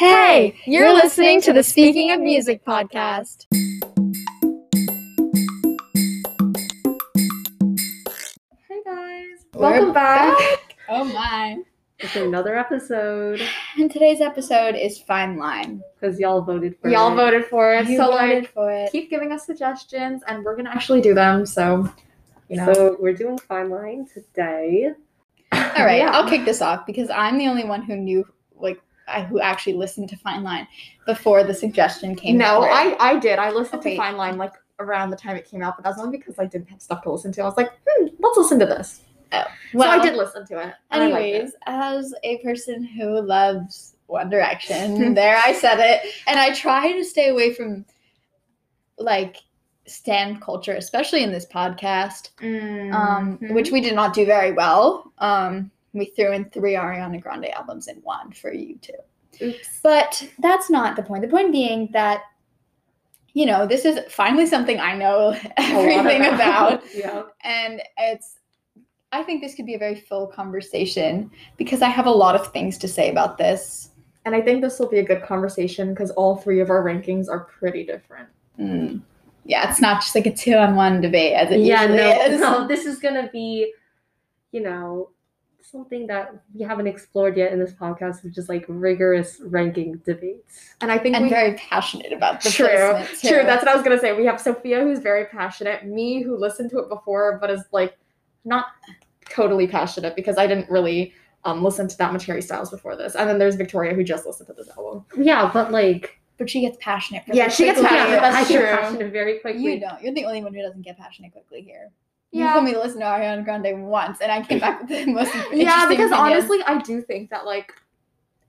Hey, you're listening to the Speaking of Music podcast. Hey guys, welcome back. Oh my. It's another episode And today's episode is Fine Line. because y'all voted for it. Y'all it. voted for it, You so voted like for it. keep giving us suggestions, and we're gonna actually do them. So, you know, So we're doing fine line today. All right, Yeah. I'll kick this off because I'm the only one who knew, like, I, who actually listened to Fine Line before the suggestion came. no. I I did. I listened Okay. to Fine Line like around the time it came out, but that's only because I didn't have stuff to listen to. I was like, hmm, let's listen to this. Well, so I did listen to it. liked it. Anyways, as a person who loves One Direction, there I said it, and I try to stay away from like stan culture, especially in this podcast, um, Mhm. which we did not do very well. Um, we threw in three Ariana Grande albums in one for you two. Oops. But that's not the point. The point being that, you know, this is finally something I know everything about. yeah. And it's, I think this could be a very full conversation because I have a lot of things to say about this. And I think this will be a good conversation because all three of our rankings are pretty different. Mm. Yeah, it's not just like a two on one debate as it Yeah, usually no, is. no, this is gonna be, you know, something that we haven't explored yet in this podcast, which is like rigorous ranking debates. And I think I'm we very passionate about the True, placement too. True, that's what I was gonna say. We have Sofia who's very passionate, me who listened to it before but is like not totally passionate because I didn't really um listen to that much Harry Styles before this. And then there's Victoria who just listened to this album. Yeah, but like, but she gets passionate. Yeah, she gets passionate, yeah, that's I get passionate very quickly. You don't. You're the only one who doesn't get passionate quickly here. You Yeah. told me to listen to Ariana Grande once, and I came back with the most Yeah, because opinion. honestly I do think that like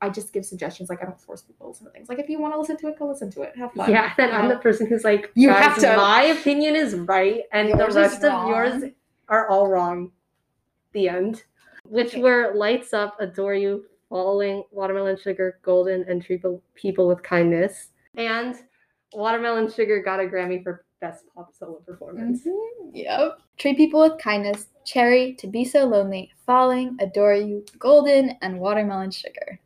I just give suggestions, like I don't force people to listen to things. Like if you want to listen to it, go listen to it. Have fun. Yeah, then you I'm the person who's like, You guys, have to- My opinion is right, and Yours the rest of yours are all wrong. The end. Which Okay. were lights up, adore you, falling, watermelon sugar, golden, and treat people with kindness. And watermelon sugar got a Grammy for best pop solo performance. Mhm, Yep. Treat people with kindness. Cherry, to be so lonely. Falling, adore you. Golden, and watermelon sugar.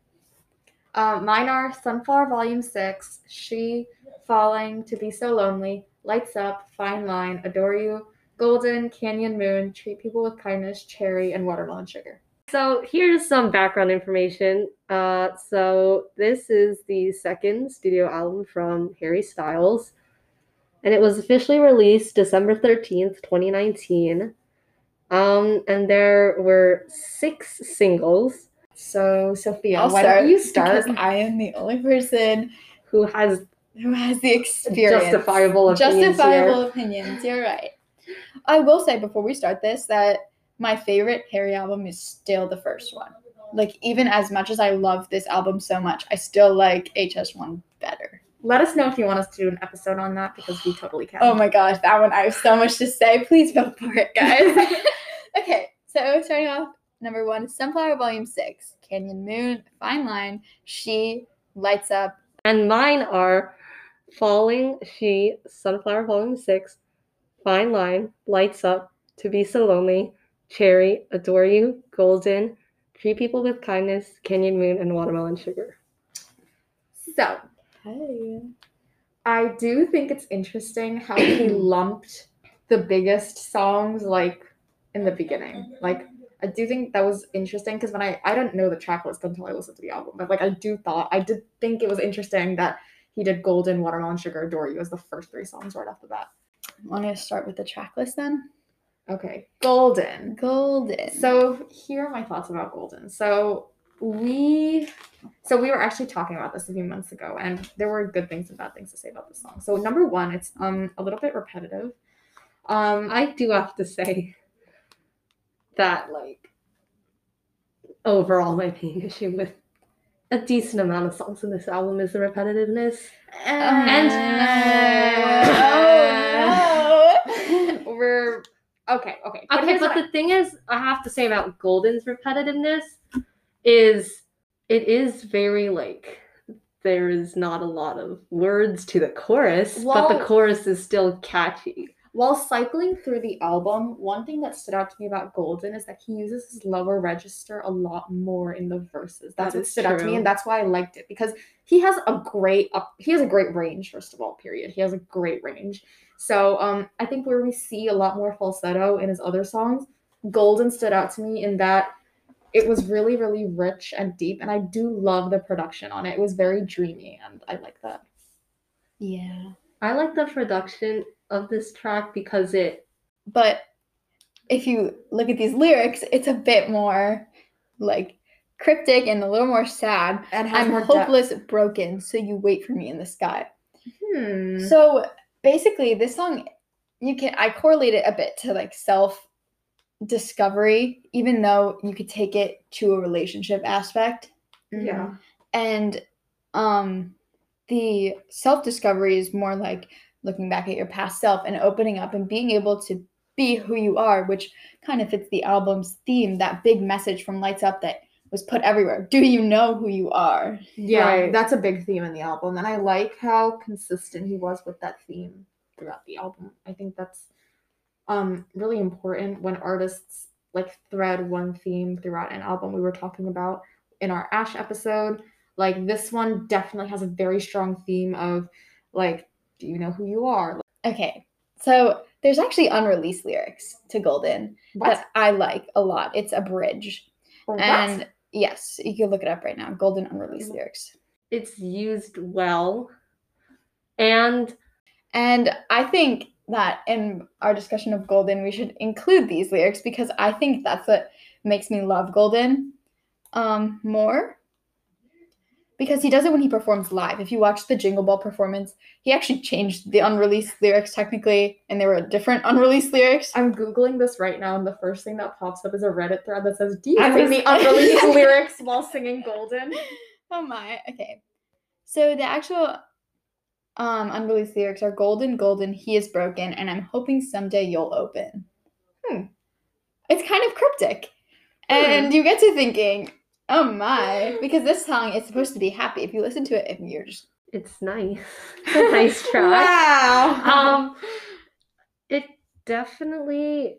Um, mine are Sunflower Volume 6, She, Falling, To Be So Lonely, Lights Up, Fine Line, Adore You, Golden, Canyon Moon, Treat People with Kindness, Cherry, and Watermelon Sugar. So here's some background information. Uh, so this is the second studio album from Harry Styles, and it was officially released December 13th, 2019. Um, and there were six singles. So, Sofia, I'll why start don't you start? because I am the only person Who has who has the experience. justifiable opinions Justifiable here? opinions. You're right. I will say before we start this that my favorite Harry album is still the first one. Like even as much as I love this album so much, I still like HS1 better. Let us know if you want us to do an episode on that because we totally can. Oh my gosh, that one I have so much to say. Please vote for it, guys. okay, so starting off, number one Sunflower Volume 6, Canyon Moon, Fine Line, She, Lights Up, And mine are Falling, She, Sunflower Volume 6, Fine Line, Lights Up, To Be So Lonely, Cherry, Adore You, Golden, Treat People with Kindness, Canyon Moon, and Watermelon Sugar. So, Hey. I do think it's interesting how he lumped the biggest songs like in the beginning. Like I do think that was interesting because when I I didn't know the track list until I listened to the album, but like I do thought I did think it was interesting that he did Golden, Watermelon Sugar, Adore You as the first three songs right off the bat. Want to start with the track list then? Okay, Golden. Golden. So here are my thoughts about Golden. So we so we were actually talking about this a few months ago and there were good things and bad things to say about this song. So number one, it's um a little bit repetitive. Um I do have to say that, like, overall, my main issue with a decent amount of songs in this album is the repetitiveness. and oh we're okay, okay. Okay, but what I- the thing is, I have to say about Golden's repetitiveness is it is very like there is not a lot of words to the chorus, but the chorus is still catchy. while cycling through the album, one thing that stood out to me about Golden is that he uses his lower register a lot more in the verses. That's That what stood out to me, and that's why I liked it because he has a great up. He has a great range. First of all, period. He has a great range. So um, I think where we see a lot more falsetto in his other songs, Golden stood out to me in that it was really, really rich and deep, and I do love the production on it. It was very dreamy, and I like that. Yeah. I like the production of this track because it But if you look at these lyrics, it's a bit more like cryptic and a little more sad. And has I'm more depth. hopeless, broken, so you wait for me in the sky. Hmm. So basically, this song, you can I correlate it a bit to like self discovery, even though you could take it to a relationship aspect. Yeah. And um the self discovery is more like looking back at your past self and opening up and being able to be who you are, which kind of fits the album's theme, that big message from Lights Up that was put everywhere. Do you know who you are? Yeah, Right. that's a big theme in the album, and I like how consistent he was with that theme throughout the album. I think that's um really important when artists like thread one theme throughout an album. We were talking about in our Ash episode, like this one definitely has a very strong theme of like, do you know who you are? Okay. So there's actually unreleased lyrics to Golden What? that I like a lot. It's a bridge. What? And yes, you can look it up right now. Golden unreleased lyrics. it's used well. And And I think that in our discussion of Golden, we should include these lyrics because I think that's what makes me love Golden um, more. Because he does it when he performs live. If you watch the Jingle Ball performance, he actually changed the unreleased lyrics technically, and there were different unreleased lyrics. I'm googling this right now, and the first thing that pops up is a Reddit thread that says, "Do you I sing was- the unreleased lyrics while singing Golden?" Oh my. Okay. So the actual um unreleased lyrics are golden, golden, he is broken, and I'm hoping someday you'll open. Hmm. It's kind of cryptic. And you get to thinking, oh my, because this song is supposed to be happy. If you listen to it, if you're just it's nice. It's a nice track. Wow. um it definitely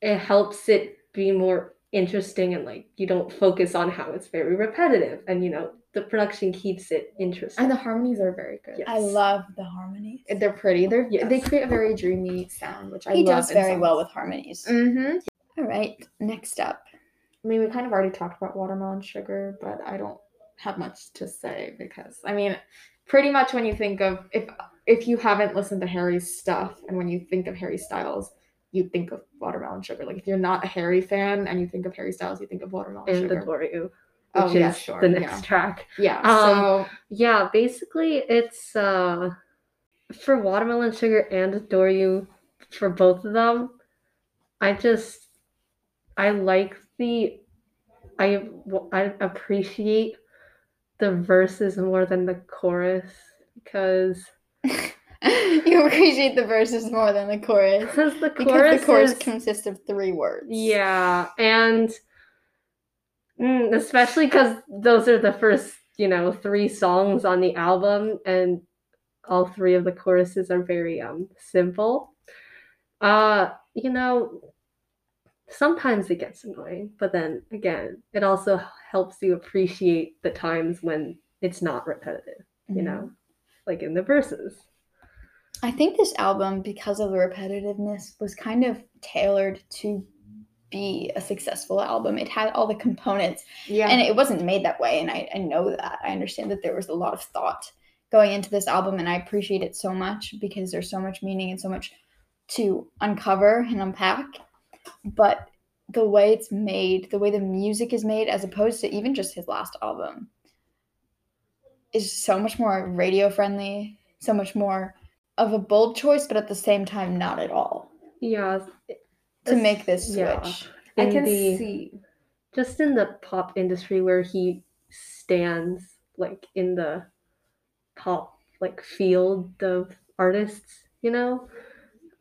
it helps it be more interesting and like you don't focus on how it's very repetitive and you know the production keeps it interesting and the harmonies are very good. Yeah. I love the harmonies. They're pretty. They're Yes. they create a very dreamy sound, which I he love. does very well with harmonies. Mm-hmm. All right, next up. I mean, we kind of already talked about watermelon sugar, but I don't have much to say because I mean, pretty much when you think of if if you haven't listened to Harry's stuff and when you think of Harry Styles, you think of watermelon sugar. Like if you're not a Harry fan and you think of Harry Styles, you think of watermelon and sugar. adore you oh which yeah, is sure. the next yeah. track Yeah. Um, so yeah basically it's uh for watermelon sugar and adore you for both of them i just i like the i i appreciate the verses more than the chorus because you appreciate the verses more than the chorus. because the Because chorus, the chorus is- consists of three words. yeah and mm, especially because those are the first you know three songs on the album and all three of the choruses are very um simple. Uh you know sometimes it gets annoying but then again it also helps you appreciate the times when it's not repetitive you know like in the verses. I think this album, because of the repetitiveness, was kind of tailored to be a successful album. It had all the components, yeah. and it wasn't made that way. And I, I know that. I understand that there was a lot of thought going into this album, and I appreciate it so much because there's so much meaning and so much to uncover and unpack. But the way it's made, the way the music is made, as opposed to even just his last album, is so much more radio friendly, so much more of a bold choice, but at the same time, not at all. yeah To make this switch. Yeah. I can the- see. just in the pop industry where he stands like in the pop like field of artists you know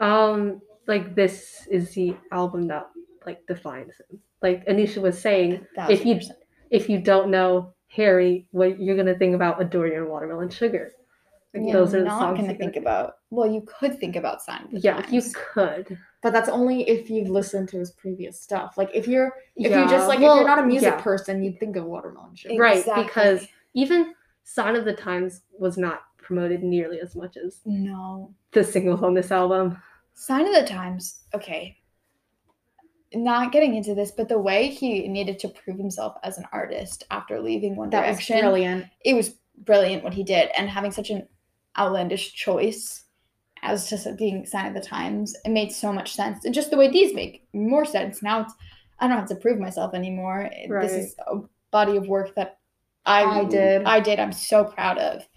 um like this is the album that like defines him like anusha was saying if you if you don't know harry what you're gonna think about adore your watermelon sugar Like, You're those are not songs gonna think about. Well, you could think about sign of the Yeah, you could. But that's only if you've listened to his previous stuff. Like if you're if Yeah, you just like if you're not a music yeah. person, you'd think of Watermelon Sugar. Right, because even Sign of the Times was not promoted nearly as much as No. the singles on this album. Sign of the times. Okay. Not getting into this, but the way he needed to prove himself as an artist after leaving One That was Direction, brilliant. it was brilliant what he did, and having such an outlandish choice as to being Sign of the Times, it made so much sense. And just the way these make more sense now. It's I don't have to prove myself anymore. This is a body of work that I, I did. I did. I'm so proud of.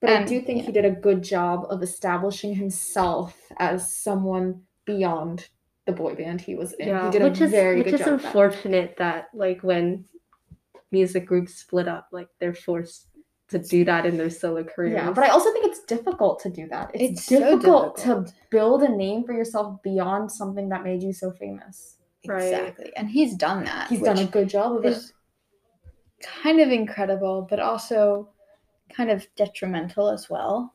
But I do think yeah. he did a good job of establishing himself as someone beyond the boy band he was in. he did which a is very which good is job. of that. unfortunate that like when music groups split up, like they're forced to do that in their solo careers. Yeah, but I also think it's difficult to do that. It's, It's so difficult, difficult. to build a name for yourself beyond something that made you so famous. Right. Exactly. And he's done that. He's done a good job of it. kind of incredible, but also kind of detrimental as well.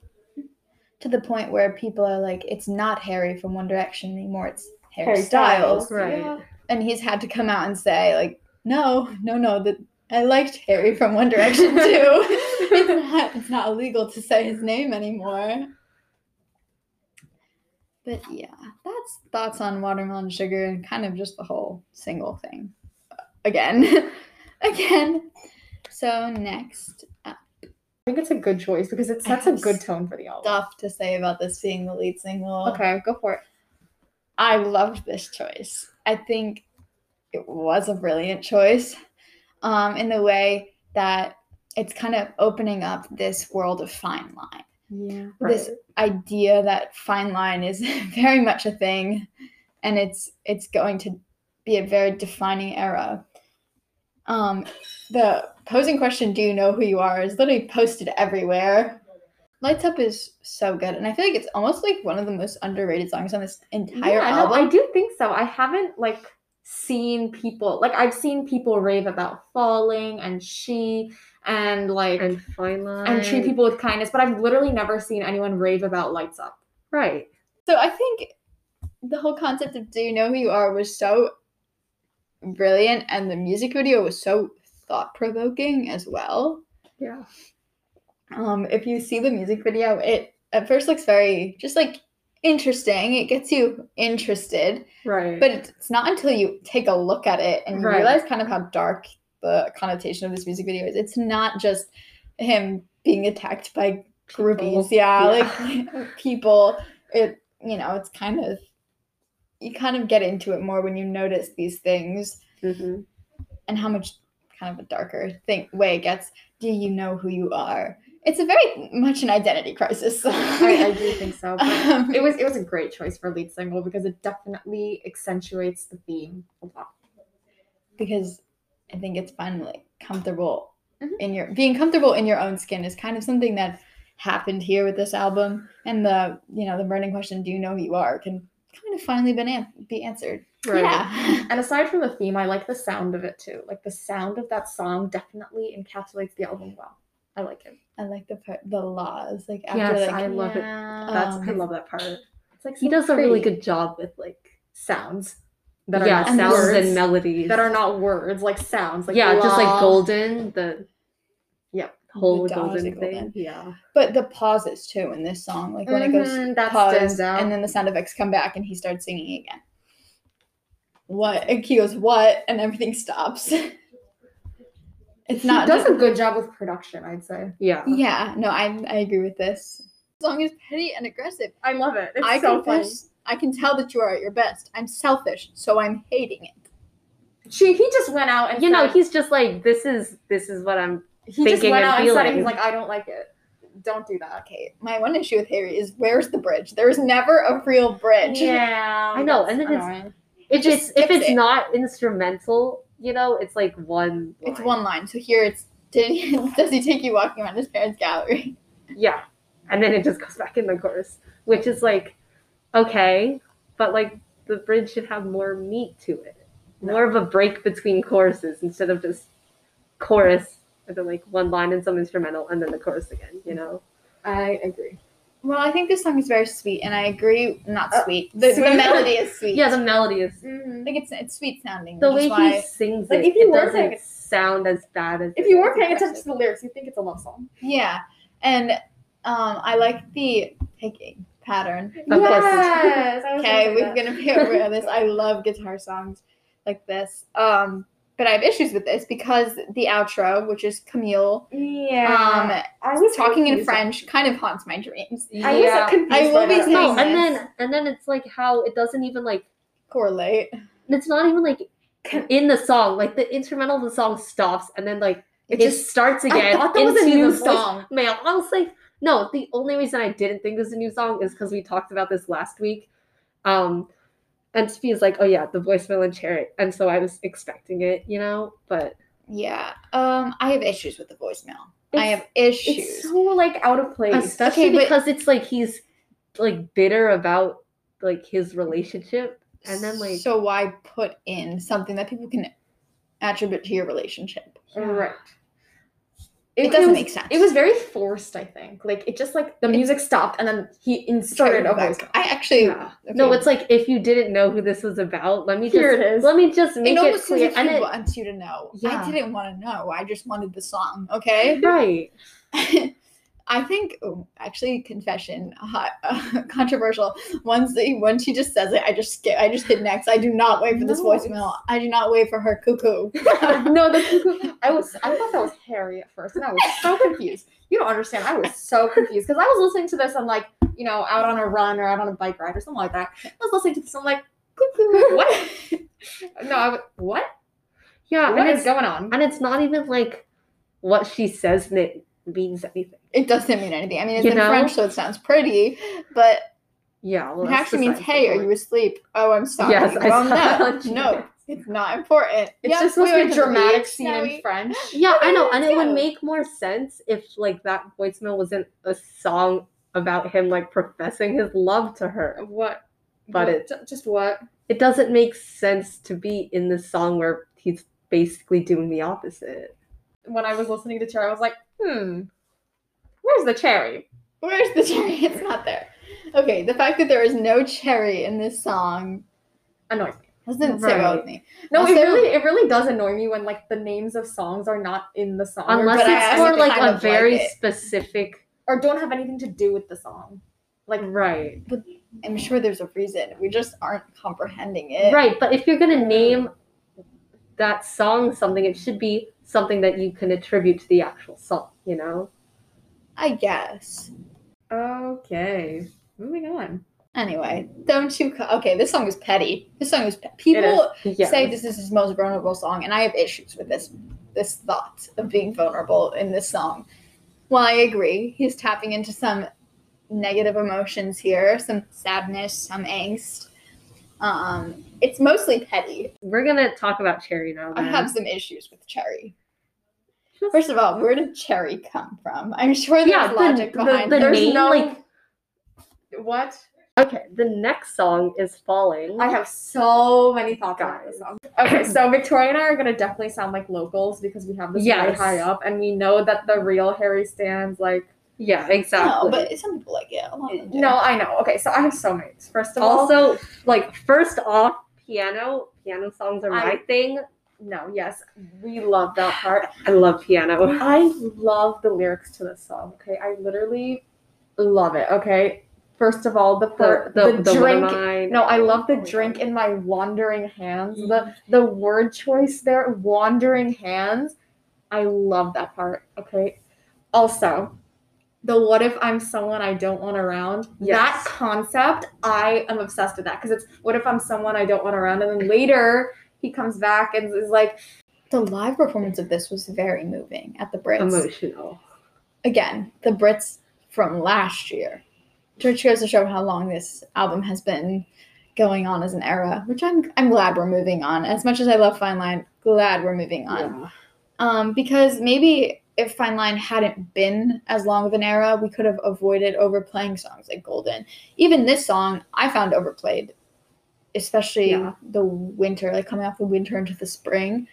To the point where people are like, it's not Harry from One Direction anymore, it's Harry, Harry Styles. Styles. Right. Yeah. And he's had to come out and say, like, no, no, no, that I liked Harry from One Direction too. it's not it's not illegal to say his name anymore. But yeah, that's thoughts on watermelon sugar and kind of just the whole single thing. Again. Again. So next uh, I think it's a good choice because it sets a good tone for the album. stuff to say about this being the lead single. Okay, go for it. I loved this choice. I think it was a brilliant choice um, in the way that it's kind of opening up this world of fine line. Yeah. This idea that fine line is very much a thing and it's it's going to be a very defining era. Um, the posing question, do you know who you are, is literally posted everywhere. Lights Up is so good, and I feel like it's almost like one of the most underrated songs on this entire yeah, no, album. I do think so. I haven't like seen people like I've seen people rave about falling and she and like and, and fine line treat people with kindness, but I've literally never seen anyone rave about lights up. right. So I think the whole concept of "Do you know who you are" was so brilliant, and the music video was so thought provoking as well. Yeah. Um, if you see the music video, it at first looks very just like interesting. It gets you interested, Right. but it's not until you take a look at it and you Right. realize kind of how dark the connotation of this music video is. It's not just him being attacked by groupies, yeah, Yeah. like people. It you know, it's kind of you kind of get into it more when you notice these things hmm and how much kind of a darker thing way it gets. Do you know who you are? It's a very much an identity crisis. I, I do think so. But Um, it was it was a great choice for lead single because it definitely accentuates the theme a lot. because I think it's finally comfortable Mhm. in your being comfortable in your own skin is kind of something that happened here with this album and the you know the burning question do you know who you are can kind of finally been an- be answered Right. yeah And aside from the theme, I like the sound of it too. Like the sound of that song definitely encapsulates the album well. I like it. I like the part the laws like after Yes, like I love it. Yeah. That's I Um, love that part. It's like He so does a really good job with like sounds that yeah are not and sounds words, and melodies that are not words, like sounds. Like yeah, just like golden the yeah, whole The dogs golden thing. golden. Yeah. but the pauses too in this song like when it Mhm, goes that pause out. and then the sound effects come back and he starts singing again what and he goes what and everything stops it's he not does just- a good job with production, I'd say. Yeah. yeah no I, I agree with this the song is petty and aggressive I love it. It's i so funny. confess i can tell that you are at your best i'm selfish so i'm hating it She he just went out and You know, he's just like this is this is what I'm he just thinking went and out and said feeling. He's like, I don't like it. Don't do that. Kate. my one issue with harry is where's the bridge there's never a real bridge Yeah, I know, and then it's- annoying. if just it's if it's it. not instrumental, you know, it's like one it's one line so here it's did he, does he take you walking around his parents gallery Yeah. And then it just goes back in the chorus, which is like, okay, but like the bridge should have more meat to it. More of a break between choruses instead of just chorus and then like one line and some instrumental and then the chorus again, you know? I agree. Well, I think this song is very sweet, and I agree. Not Uh, sweet. The, the sweet. melody is sweet. Yeah, the melody is I think it's it's sweet sounding. the which way why, he sings Like, it. if you it were doesn't saying- sound as bad as If it you weren't paying attention to the lyrics, you think it's a love song. yeah, and um, I like the picking pattern. Of Yes. Okay, we're gonna be over this. I love guitar songs like this. Um, but I have issues with this because the outro, which is Camille, Yeah. um, I was talking in confused. French, kind of haunts my dreams. I was confused. I will be that. saying No, this. and then and then it's like how it doesn't even like Correlate. it's not even like in the song. Like the instrumental of the song stops and then like It it, just- just starts again. I thought that was a new song. Man, I was like, no. The only reason I didn't think it was a new song is because we talked about this last week. Um, and Sofia's like, oh yeah, the voicemail and cherry, and so I was expecting it, you know. But Yeah. Um, I have issues with the voicemail. I have issues. It's so like out of place. especially Okay, but- because it's like he's like bitter about like his relationship, and then like so why put in something that people can attribute to your relationship? Right. It doesn't was- make sense. It was very forced, I think. Like it just like the music stopped and then he inserted a voice. I actually Yeah. no, it's like if you didn't know who this was about, let me just Here it is. let me just make it it, almost clear. as if And he it, wants you to know. Yeah. I didn't want to know. I just wanted the song. Okay. right. I think oh, actually confession hot, uh, controversial. Once the, when she just says it, I just skip. I just hit next. I do not wait for this No. voicemail. I do not wait for her cuckoo. no, the cuckoo. I was I thought that was Harry at first, and I was so confused. You don't understand. I was so confused because I was listening to this on like you know out on a run or out on a bike ride or something like that. I was listening to this. I'm like, cuckoo. What? no, I was, what? Yeah, What and is it's going on? and it's not even like what she says and it means anything. It doesn't mean anything. I mean, it's You in know? French, so it sounds pretty, but Yeah, well, it actually means, "Hey, are you asleep?" Oh, I'm sorry. Yes, I well, saw no, no, it's not important. It's Yep, just supposed to be a dramatic scene in French. Yeah, I know, and it would make more sense if like that voicemail wasn't a song about him like professing his love to her. What? But What? it- just what? It doesn't make sense to be in this song where he's basically doing the opposite. When I was listening to Cherry, I was like, hmm, where's the cherry? Where's the cherry? It's not there. Okay, the fact that there is no cherry in this song Annoys me. doesn't sit well with me. No, Also- it really, it really does annoy me when like the names of songs are not in the song, Unless it's for like a of like very specific or don't have anything to do with the song. Like, right. But I'm sure there's a reason. We just aren't comprehending it. Right, but if you're gonna name that song something, it should be something that you can attribute to the actual song, you know? I guess. okay, moving on. Anyway, don't you? Co- okay, this song is petty. This song is pe- people Yeah. say this is his most vulnerable song, and I have issues with this this thought of being vulnerable in this song. While I agree, he's tapping into some negative emotions here, some sadness, some angst. Um, it's mostly petty. We're gonna talk about Cherry now. I have some issues with Cherry. Just- First of all, where did Cherry come from? I'm sure there's Yeah, logic the- behind the it. There's name, no like- what? Okay, the next song is Falling. I have so many thoughts on this song. Okay, so Victoria and I are gonna definitely sound like locals because we have this really high up, and we know that the real Harry stans like. Yeah, exactly. No, but some people like it. A lot of them do. No, I know. Okay, so I have so many. First of all, also, like first off, piano. Piano songs are my I- thing. No, yes, we love that part. I love piano. I love the lyrics to this song. Okay, I literally love it. Okay, first of all, the The, per- the, the, the, drink. What I- No, I love the oh drink in my wandering hands. The mm-hmm. the word choice there, wandering hands. I love that part. Okay. Also, the what if I'm someone I don't want around? That concept, I am obsessed with that because it's what if I'm someone I don't want around, and then later he comes back and is like, The live performance of this was very moving at the Brits. emotional. Again, the Brits from last year. Which goes to show how long this album has been going on as an era, which I'm I'm glad we're moving on. As much as I love Fine Line, glad we're moving on. Yeah. Um, because maybe if Fine Line hadn't been as long of an era, we could have avoided overplaying songs like Golden. Even this song, I found overplayed, especially Yeah. the winter, like coming off the winter into the spring.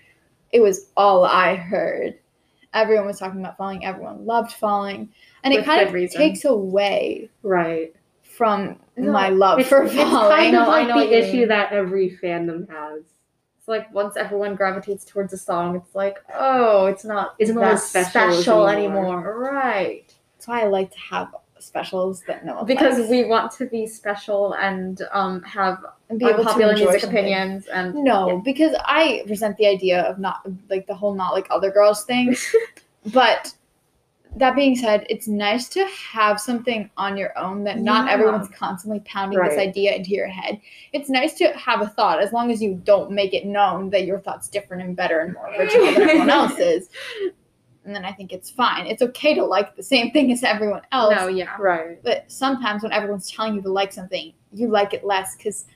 It was all I heard. everyone was talking about falling. Everyone loved falling, and it kind of reason. takes away Right. from No, my love It's, for it's falling. kind of like the you issue mean. that every fandom has. It's like once everyone gravitates towards a song, it's like, oh, it's not It's not that special special anymore. anymore. Right. That's why I like to have specials that no one Because we want to be special and um have and be able to enjoy music something. opinions and No, because I resent the idea of not like the whole not like other girls thing. but that being said, it's nice to have something on your own that not Yeah. everyone's constantly pounding this idea into your head. It's nice to have a thought as long as you don't make it known that your thought's different and better and more original than everyone else's. And then I think it's fine. It's okay to like the same thing as everyone else. No, yeah. Right. But sometimes when everyone's telling you to like something, you like it less because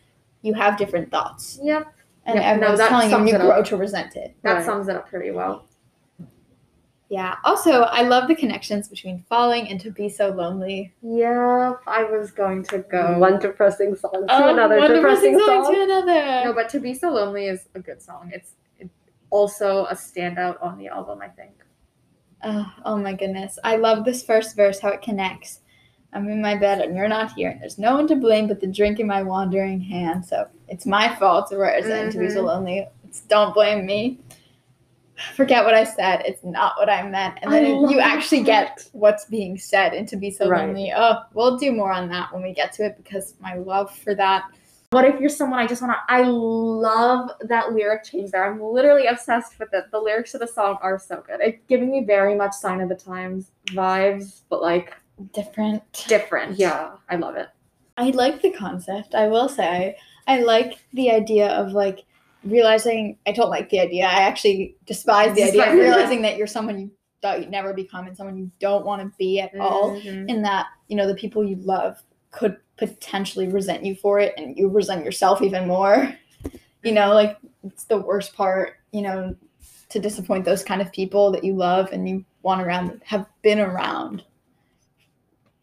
you have different thoughts. Yep. And Yeah, no, everyone's that telling you you it up. grow to resent it. That Right. sums it up pretty well. Yeah. Also, I love the connections between falling and to be so lonely. Yeah, I was going to go. Mm. One depressing song to Oh, another one depressing song song. to another. No, but To Be So Lonely is a good song. It's it's also a standout on the album, I think. Oh, oh my goodness. I love this first verse, how it connects. I'm in my bed and you're not here. And there's no one to blame but the drink in my wandering hand. So it's my fault, whereas mm to be so lonely. It's don't blame me. Forget what I said. It's not what I meant. And then I it- love you actually that. get what's being said and to be so Right. lonely. Oh, we'll do more on that when we get to it because my love for that. What if you're someone I just want to? I love that lyric change there. I'm literally obsessed with it. The lyrics of the song are so good. It's giving me very much Sign of the Times vibes, but like Different. different. Yeah. I love it. I like the concept. I will say, I like the idea of like realizing. I don't like the idea. I actually despise the idea of realizing that you're someone you thought you'd never become and someone you don't want to be at all. Mhm. And that you know the people you love could potentially resent you for it, and you resent yourself even more. You know, like it's the worst part. You know, to disappoint those kind of people that you love and you want around have been around,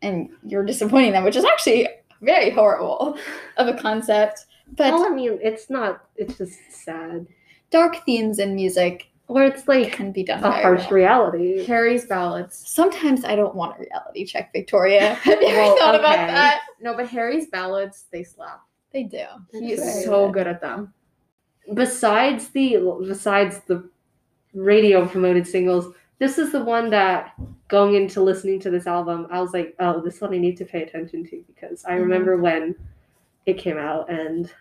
and you're disappointing them, which is actually very horrible of a concept. But well, I mean, it's not. It's just sad. dark themes in music Or it's like can be done a harsh well. reality. Harry's ballads. Sometimes I don't want a reality check, Victoria. Have you ever Well, thought about that? No, but Harry's ballads they slap. They do. He is Right. so good at them. Besides the besides the radio promoted singles, this is the one that going into listening to this album, I was like, oh, this one I need to pay attention to because I Mhm. remember when it came out and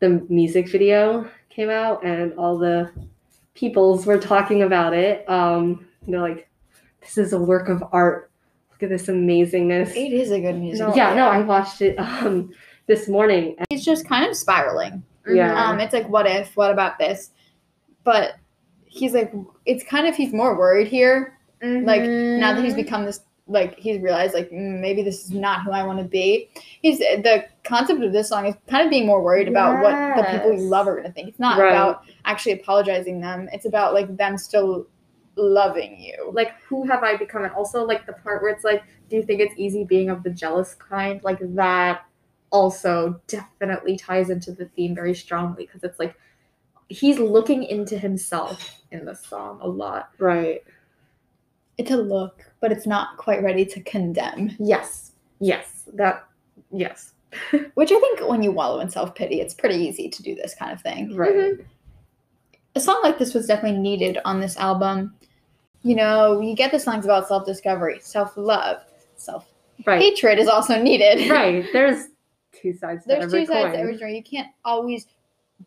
the music video came out and all the peoples were talking about it. Um, they're like, this is a work of art. Look at this amazingness. It is a good music. No, yeah, no, I watched it um this morning. It's just kind of spiraling. Yeah. Um, it's like, what if? What about this? But he's like, it's kind of he's more worried here. Like now that he's become this, like he's realized like mm, maybe this is not who I want to be. He's the concept of this song is kind of being more worried about what the people you love are gonna think. It's not Right. about actually apologizing them. It's about like them still loving you. like who have I become? And also like the part where it's like, do you think it's easy being of the jealous kind? Like that also definitely ties into the theme very strongly because it's like he's looking into himself in this song a lot. Right. It's a look, but it's not quite ready to condemn. Yes. Yes. That yes. Which I think when you wallow in self pity, it's pretty easy to do this kind of thing. Right. Mm-hmm. A song like this was definitely needed on this album. You know, you get the songs about self discovery, self love, self Right. hatred is also needed. Right. There's two sides to There's every two sides to every story. You can't always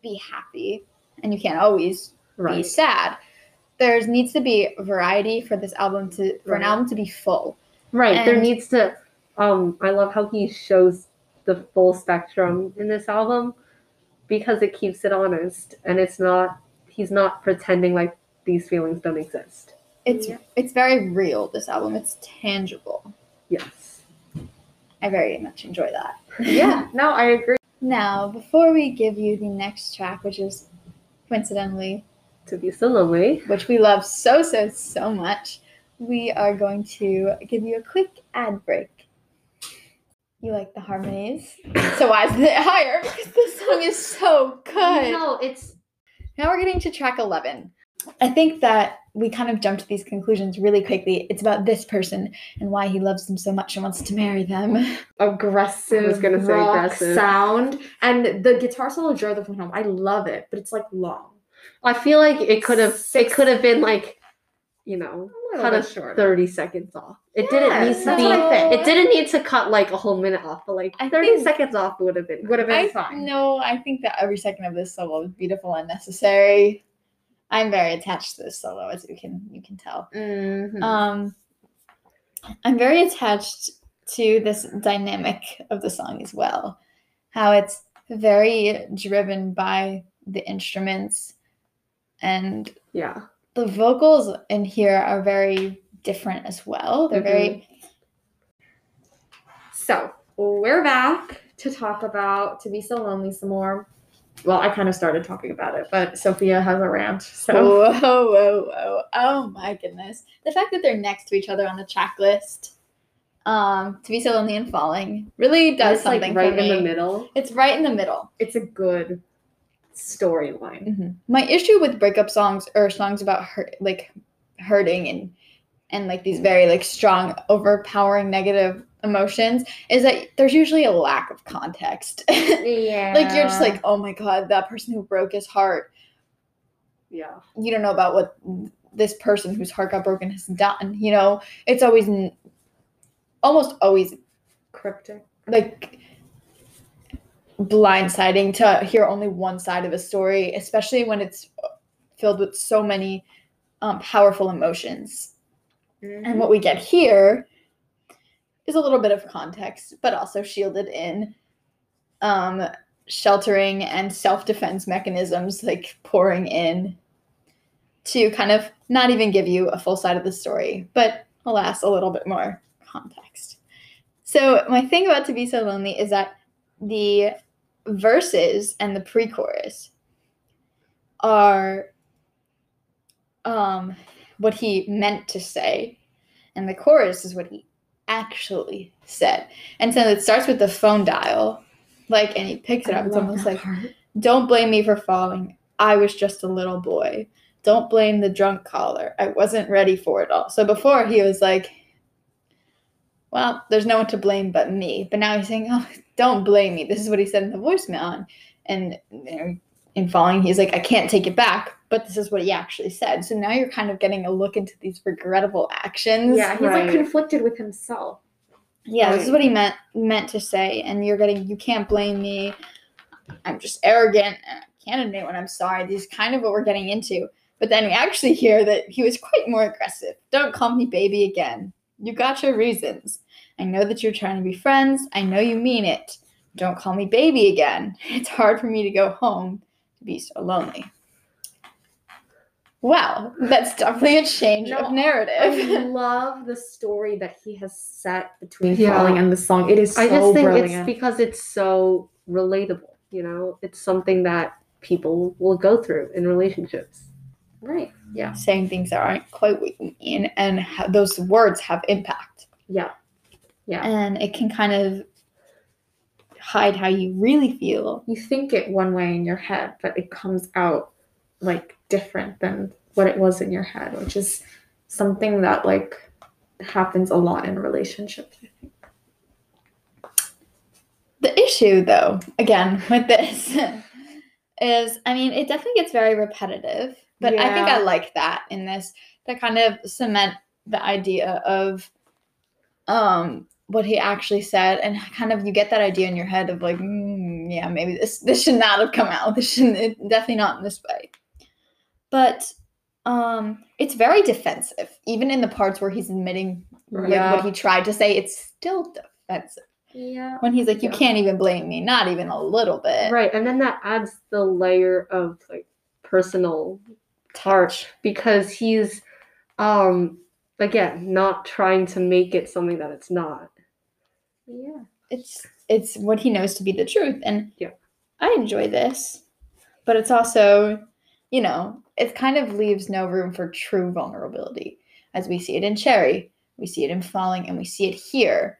be happy and you can't always be sad. There's needs to be variety for this album to for an album to be full. Right. there needs to um I love how he shows the full spectrum in this album because it keeps it honest and it's not he's not pretending like these feelings don't exist. It's Yeah. it's very real, this album. It's tangible. Yes. I very much enjoy that. Yeah. No, I agree. Now, before we give you the next track, which is coincidentally, To be so lonely. Eh? which we love so, so, so much, we are going to give you a quick ad break. You like the harmonies? So why is it higher? Because this song is so good. No, it's Now we're getting to track 11. I think that we kind of jump to these conclusions really quickly. It's about this person and why he loves them so much and wants to marry them. aggressive I was gonna say rock aggressive. sound and the guitar solo drove the from home i love it but it's like long I feel like it could have it could have been like, you know, A cut a short. thirty seconds off. It didn't need to be. what I think. It didn't need to cut like a whole minute off, but like I thirty seconds off would have been. would have been I fine no, I think that every second of this solo is beautiful and necessary. I'm very attached to this solo, as you can you can tell. Mhm. Um, I'm very attached to this dynamic of the song as well. How it's very driven by the instruments, and Yeah. the vocals in here are very different as well. They're very So we're back to talk about To Be So Lonely some more. Well, I kind of started talking about it, but Sofia has a rant. So whoa, whoa, whoa! Oh my goodness! The fact that they're next to each other on the track list, um, to be so lonely and falling, really does It's like something right for in me. the middle. It's right in the middle. it's a good storyline. Mhm. My issue with breakup songs or songs about hurt, like hurting and and like these very like strong, overpowering negative emotions, is that there's usually a lack of context. Yeah. like you're just like, oh my god, that person who broke his heart. Yeah. You don't know about what this person whose heart got broken has done. You know, it's always, n- almost always cryptic. like blindsiding to hear only one side of a story, especially when it's filled with so many um, powerful emotions. And what we get here is a little bit of context, but also shielded in um, sheltering and self defense mechanisms like pouring in to kind of not even give you a full side of the story, but alas, a little bit more context. So, my thing about To Be So Lonely is that the verses and the pre chorus are um, what he meant to say, and the chorus is what he actually said. And so it starts with the phone dial, like, and he picks it up. It's almost like, don't blame me for falling. I was just a little boy. Don't blame the drunk caller. I wasn't ready for it all. So before he was like, well, there's no one to blame but me. But now he's saying, oh, don't blame me. This is what he said in the voicemail. And you know, in falling, he's like, I can't take it back. But this is what he actually said. So now you're kind of getting a look into these regrettable actions. Yeah, he's Right. like conflicted with himself. Yeah, this is what he meant meant to say, and you're getting you can't blame me. I'm just arrogant. and I can't admit when I'm sorry. This is kind of what we're getting into. But then we actually hear that he was quite more aggressive. Don't call me baby again. You got your reasons. I know that you're trying to be friends. I know you mean it. Don't call me baby again. It's hard for me to go home to be so lonely. Wow, that's definitely a change No, of narrative. I love the story that he has set between Yeah. falling and the song. It is so I just think brilliant. it's because it's so relatable. You know, it's something that people will go through in relationships. right. Yeah. saying things that aren't quite what you mean, and those words have impact. Yeah. Yeah. And it can kind of hide how you really feel. You think it one way in your head, but it comes out like different than what it was in your head, which is something that like happens a lot in relationships. I think. The issue, though, again, with this is I mean, it definitely gets very repetitive, but I think I like that in this to kind of cement the idea of um what he actually said and kind of you get that idea in your head of like mm, yeah maybe this this should not have come out this shouldn't definitely not in this way but um it's very defensive even in the parts where he's admitting like Yeah. what he tried to say it's still defensive Yeah. when he's like you Yeah. can't even blame me not even a little bit Right. And then that adds the layer of like personal touch because he's um again not trying to make it something that it's not. Yeah. it's it's what he knows to be the truth and Yeah. i enjoy this but it's also you know it kind of leaves no room for true vulnerability as we see it in cherry we see it in falling and we see it here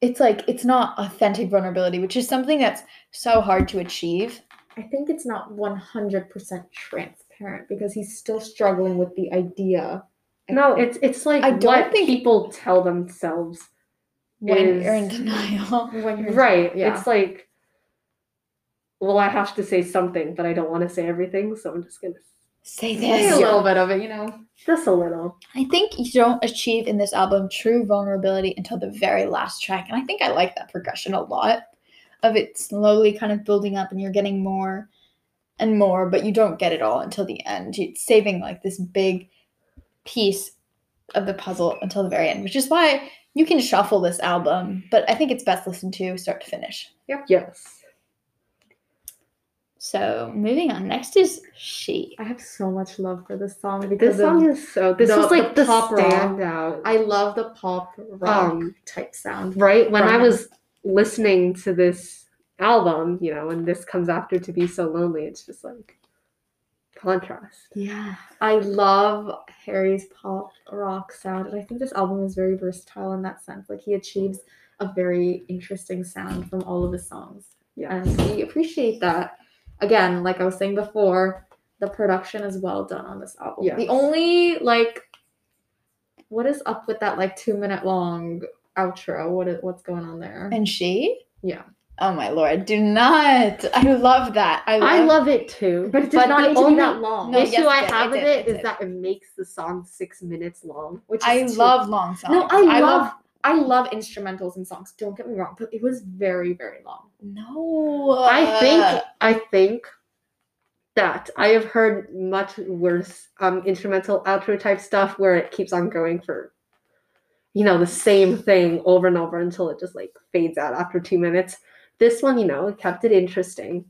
it's like it's not authentic vulnerability which is something that's so hard to achieve I think it's not 100% transparent. transparent because he's still struggling with the idea. I No, think. it's it's like I don't what think- people tell themselves. when is- you're in denial. when you're Right. Yeah. It's like well, I have to say something, but I don't want to say everything, so I'm just gonna Say Say a little bit of it, you know. just a little. I think you don't achieve in this album true vulnerability until the very last track. And I think I like that progression a lot of it slowly kind of building up and you're getting more and more, but you don't get it all until the end. You're saving like this big piece of the puzzle until the very end, which is why you can shuffle this album, but I think it's best listened to start to finish. Yep. Yes. So moving on, next is She. I have so much love for this song because This song of, is so this the- was like the the, pop rock. standout. I love the pop rock Um, type sound. right when from I was listening to this album, you know, and this comes after to be so lonely, it's just like contrast. Yeah, I love Harry's pop rock sound, and I think this album is very versatile in that sense. Like he achieves a very interesting sound from all of his songs, Yeah. and we appreciate that. Again, like I was saying before, the production is well done on this album. Yes. The only like, what is up with that like two minute long outro? What is what's going on there? And She? Yeah. Oh my lord, do not. I love that. I love, I love it too. but it does not the need only that long. No, issue yes, I it have with did, it it is that it makes the song six minutes long. which is I too- love long songs. No, I love, I love instrumentals and songs. Don't get me wrong, but it was very, very long. No. I think I think that I have heard much worse um instrumental outro type stuff where it keeps on going for you know the same thing over and over until it just like fades out after two minutes. This one, you know, it kept it interesting.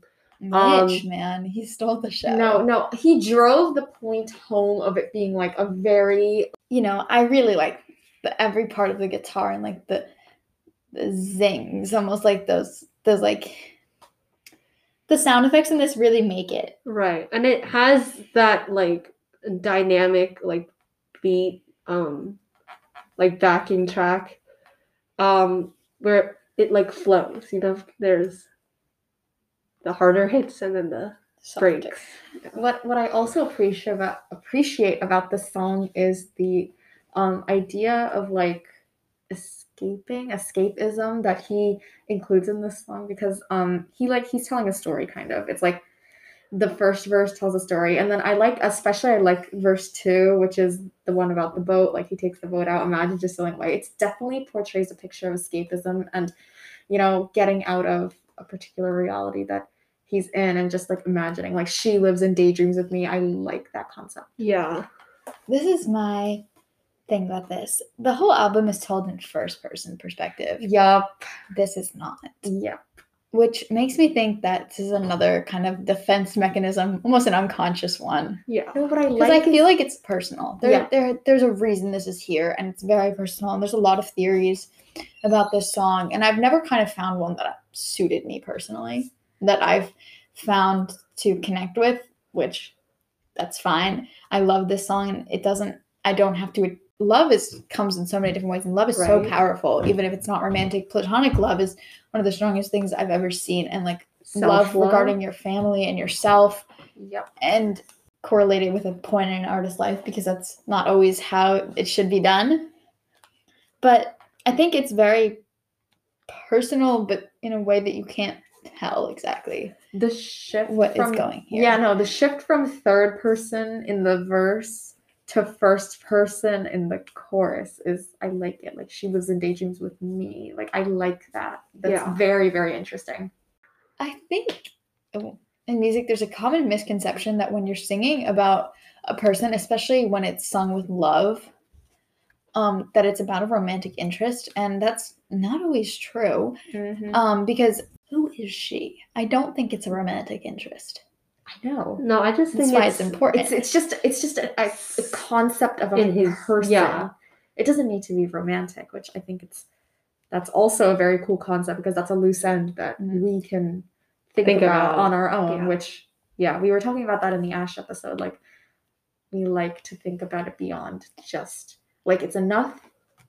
um, man, he stole the show. No, no, he drove the point home of it being like a very you know, I really like the every part of the guitar and like the the zings, almost like those those like the sound effects in this really make it. Right. And it has that like dynamic like beat um like backing track um where it like flows, you know, there's the harder hits and then the breaks. what what I also appreciate about appreciate about the song is the um idea of like escaping escapism that he includes in this song because um he like he's telling a story kind of. It's like the first verse tells a story. And then i like especially i like verse two which is the one about the boat. Like he takes the boat out. Imagine just sailing away it's definitely portrays a picture of escapism and you know getting out of a particular reality that he's in and just like imagining like she lives in daydreams with me. I like that concept. Yeah. This is my thing about this. The whole album is told in first person perspective. yup This is not. yep Which makes me think that this is another kind of defense mechanism, almost an unconscious one. Yeah. no but i Because like I feel like it's personal. There, Yeah. there, there's a reason this is here, and it's very personal. And there's a lot of theories about this song, and I've never kind of found one that suited me personally, that I've found to connect with. Which, that's fine. I love this song, and it doesn't. I don't have to. Love is comes in so many different ways, and love is so powerful. Even if it's not romantic, platonic love is one of the strongest things I've ever seen, and like love Self-love. regarding your family and yourself yep and correlated with a point in an artist's life because that's not always how it should be done. But I think it's very personal, but in a way that you can't tell exactly the shift what is from going here. yeah no the shift from third person in the verse to first person in the chorus is i like it like she lives in daydreams with me like i like that that's Yeah. very very interesting I think oh, in music, there's a common misconception that when you're singing about a person, especially when it's sung with love, um, that it's about a romantic interest, and that's not always true. Um, because who is she? I don't think it's a romantic interest. I know No, I just That's think why it's, it's important. it's it's just it's just a, a, a concept of a In his- person yeah. it doesn't need to be romantic which i think it's that's also a very cool concept because that's a loose end that Mhm. we can think, Think about, about, on our own yeah. which yeah we were talking about that in the ash episode like we like to think about it beyond just like it's enough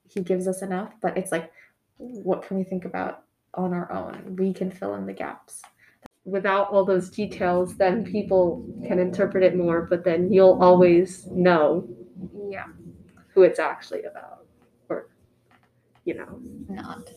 he gives us enough but it's like what can we think about on our own we can fill in the gaps without all those details, then people can interpret it more, but then you'll always know Yeah. who it's actually about. Or, you know. Not.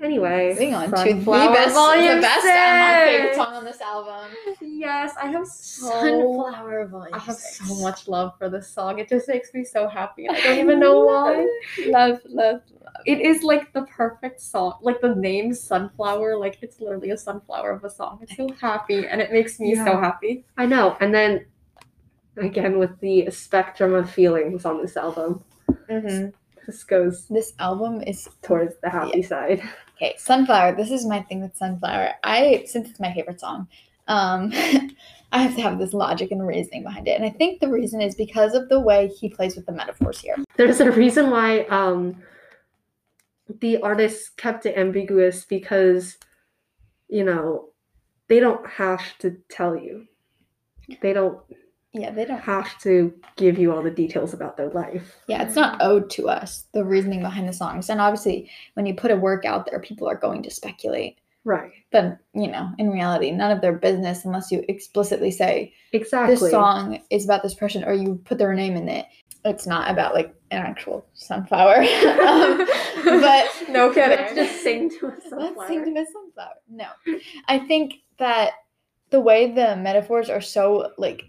Anyway. Moving on to the Sunflower best, Volume the best and my favorite song on this album. Yes, I have so Sunflower Volume. I have six. so much love for this song. It just makes me so happy. I don't even know why. Love, love, love. It is like the perfect song. Like the name Sunflower, like it's literally a sunflower of a song. It's so happy and it makes me so happy. I know. And then again with the spectrum of feelings on this album. Mm-hmm. This goes This album is towards the happy side. okay. Sunflower. This is my thing with Sunflower. I since it's my favorite song, um, I have to have this logic and reasoning behind it, and I think the reason is because of the way he plays with the metaphors here. There's a reason why um the artists kept it ambiguous because you know they don't have to tell you. They don't Yeah, they don't. have to give you all the details about their life. Yeah, it's not owed to us the reasoning behind the songs, and obviously, when you put a work out there, people are going to speculate. Right. But you know, in reality, none of their business unless you explicitly say Exactly. this song is about this person or you put their name in it. It's not about like an actual sunflower. um, but no kidding. Let's just sing to a let's sunflower. sing to Miss Sunflower. No, I think that the way the metaphors are so like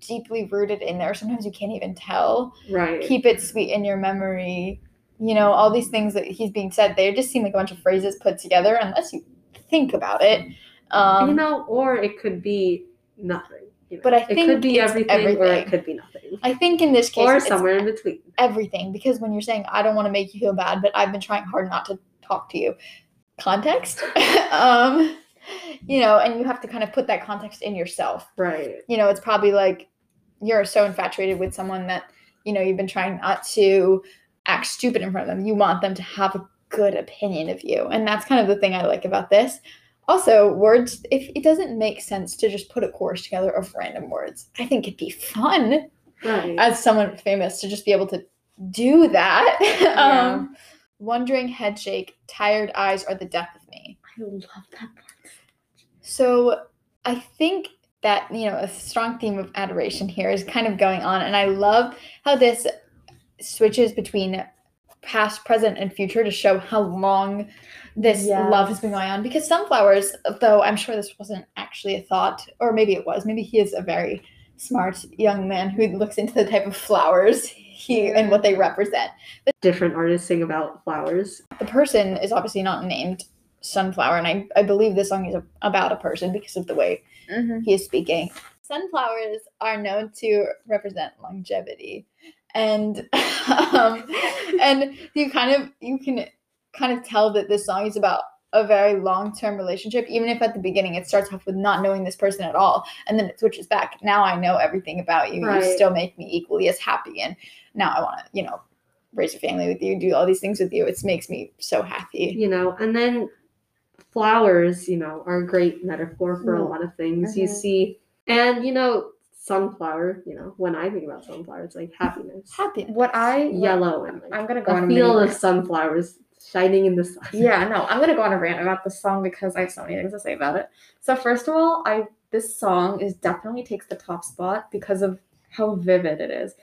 deeply rooted in there, sometimes you can't even tell. Right. Keep it sweet in your memory. You know, all these things that he's being said, they just seem like a bunch of phrases put together unless you think about it. Um, you know, or it could be nothing. You know? But I think it could be it's everything, or it could be nothing, I think in this case, or it's somewhere in between. everything because when you're saying I don't want to make you feel bad, but I've been trying hard not to talk to you. Context, um, you know, and you have to kind of put that context in yourself. Right. You know, it's probably like you're so infatuated with someone that you know you've been trying not to act stupid in front of them. You want them to have a good opinion of you, and that's kind of the thing I like about this. Also, words, if it doesn't make sense to just put a chorus together of random words, I think it'd be fun Right. as someone famous to just be able to do that. Yeah. um, wondering head shake, tired eyes are the death of me. I love that. So I think that you know a strong theme of adoration here is kind of going on, and I love how this switches between past, present, and future to show how long this love has been going on. Because sunflowers, though I'm sure this wasn't actually a thought, or maybe it was. Maybe he is a very smart young man who looks into the type of flowers he and what they represent. But Different artists sing about flowers. The person is obviously not named Sunflower, and I, I believe this song is a, about a person because of the way Mm-hmm. he is speaking. Sunflowers are known to represent longevity, and um, and you kind of you can kind of tell that this song is about a very long term relationship. Even if at the beginning it starts off with not knowing this person at all, and then it switches back. Now I know everything about you. Right. You still make me equally as happy, and now I want to you know raise a family with you, do all these things with you. It makes me so happy. You know, and then flowers, you know, are a great metaphor for a Mm. lot of things. You Mhm. see, and you know, sunflower. You know, when I think about sunflower, it's like happiness, Happy. What I yellow, and like I'm gonna go on a a field of sunflowers shining in the sun. Yeah, no, I'm gonna go on a rant about this song because I have so many things to say about it. So first of all, I this song is definitely takes the top spot because of how vivid it is.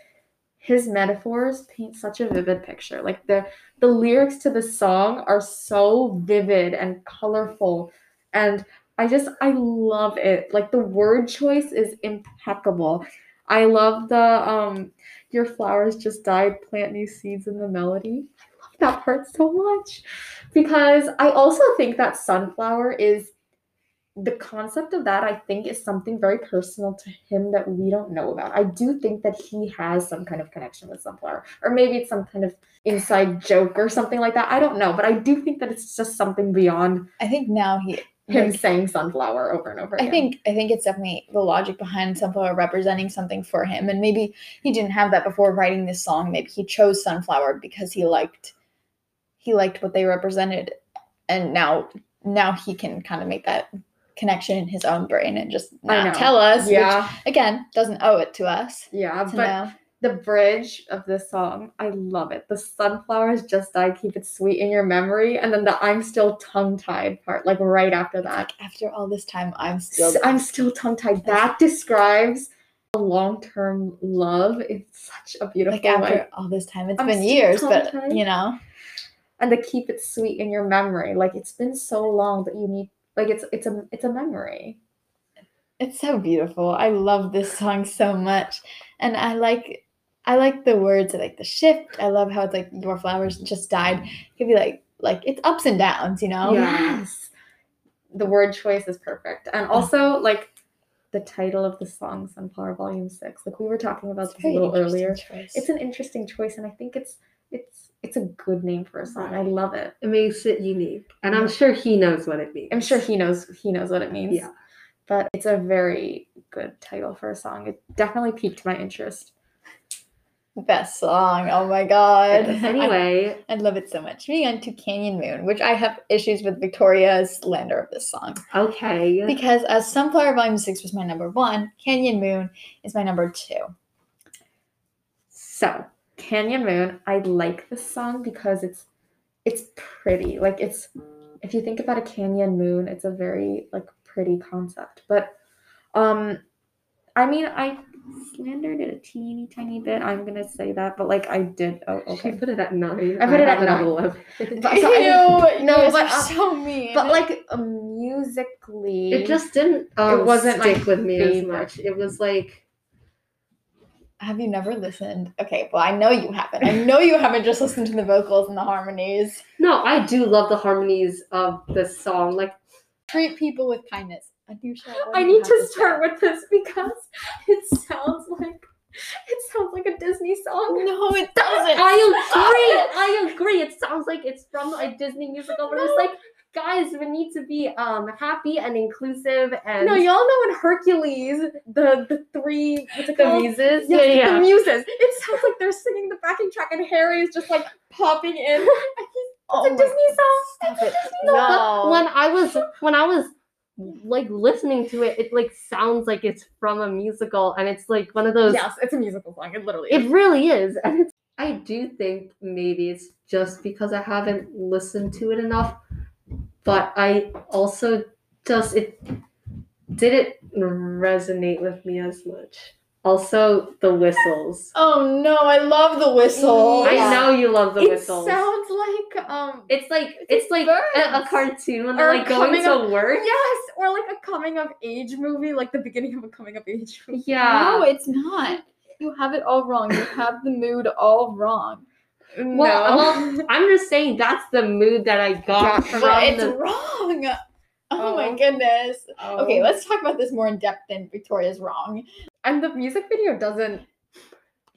His metaphors paint such a vivid picture. Like the the lyrics to the song are so vivid and colorful and I just I love it. Like the word choice is impeccable. I love the um your flowers just died, plant new seeds in the melody. I love that part so much because I also think that sunflower is the concept of that I think is something very personal to him that we don't know about. I do think that he has some kind of connection with sunflower or maybe it's some kind of inside joke or something like that. I don't know, but I do think that it's just something beyond I think now he him like, saying sunflower over and over I think I think it's definitely the logic behind Sunflower representing something for him, and maybe he didn't have that before writing this song. Maybe he chose Sunflower because he liked he liked what they represented, and now now he can kind of make that connection in his own brain and just not tell us. which, Yeah. again, doesn't owe it to us Yeah, to but know. the bridge of this song, I love it. The sunflowers just died, keep it sweet in your memory, and then the I'm still tongue tied part, like right after that. Like after all this time, I'm still. I'm still tongue tied. That describes a long term love. It's such a beautiful like after all this time. It's I'm been years, but you know. And to keep it sweet in your memory, like it's been so long that you need, like it's it's a it's a memory. It's so beautiful. I love this song so much. And I like I like the words, I like the shift. I love how it's like your flowers just died. It could be like like it's ups and downs, you know? Yes. The word choice is perfect. And also like the title of the song, Sunflower Volume Six. Like we were talking about It's this a little earlier. choice. It's an interesting choice, and I think it's it's it's a good name for a song. I love it. It makes it unique. And I'm sure he knows what it means. I'm sure he knows he knows what it means. Yeah. But it's a very good title for a song. It definitely piqued my interest. best song. Oh my god. Anyway, I, I love it so much. Moving on to Canyon Moon, which I have issues with Victoria's slander of this song. okay. Because as Sunflower Volume 6 was my number one, Canyon Moon is my number two. So, Canyon Moon, I like this song because it's it's pretty. Like it's if you think about a canyon moon, it's a very like pretty concept. But um I mean I slandered it a teeny tiny bit. I'm gonna say that, but like I did oh She put it at nine. I put it at nine. 11. But, so I- Ew, no, but, uh, so mean. but like uh, musically It just didn't um, wasn't my stick with me as much. It was like have you never listened? Okay, well I know you haven't. I know you haven't just listened to the vocals and the harmonies. no, I do love the harmonies of this song. Like Treat people with kindness. Anusha, I do you need to start with this because it sounds like it sounds like a Disney song. No, it doesn't. I agree. I agree. It sounds like it's from a Disney musical where it's like, guys, we need to be um happy and inclusive and No, y'all know in Hercules, the the three what's it the called? muses. Yes, yeah, yeah. the muses. It sounds like they're singing the backing track, and Harry is just like popping in. He's- Oh It's a my- Disney song. It's a. Disney No, song. when I was when I was like listening to it, it like sounds like it's from a musical, and it's like one of those. Yes, it's a musical song. It literally it really is, and it's. I do think maybe it's just because I haven't listened to it enough, but I also just it didn't resonate with me as much. Also, the whistles. Oh no, I love the whistle. I know you love the it whistles. It sounds like um it's like it's like a, a cartoon when Or they're like going coming to work. yes, or like a coming of age movie, like the beginning of a coming of age movie. Yeah. No, it's not. You have it all wrong. You have the mood all wrong. Well, No. well, I'm just saying that's the mood that I got Got from But it's the. wrong. Oh, oh, my Oh. goodness. Okay, Oh. let's talk about this more in depth than Victoria's wrong. and the music video doesn't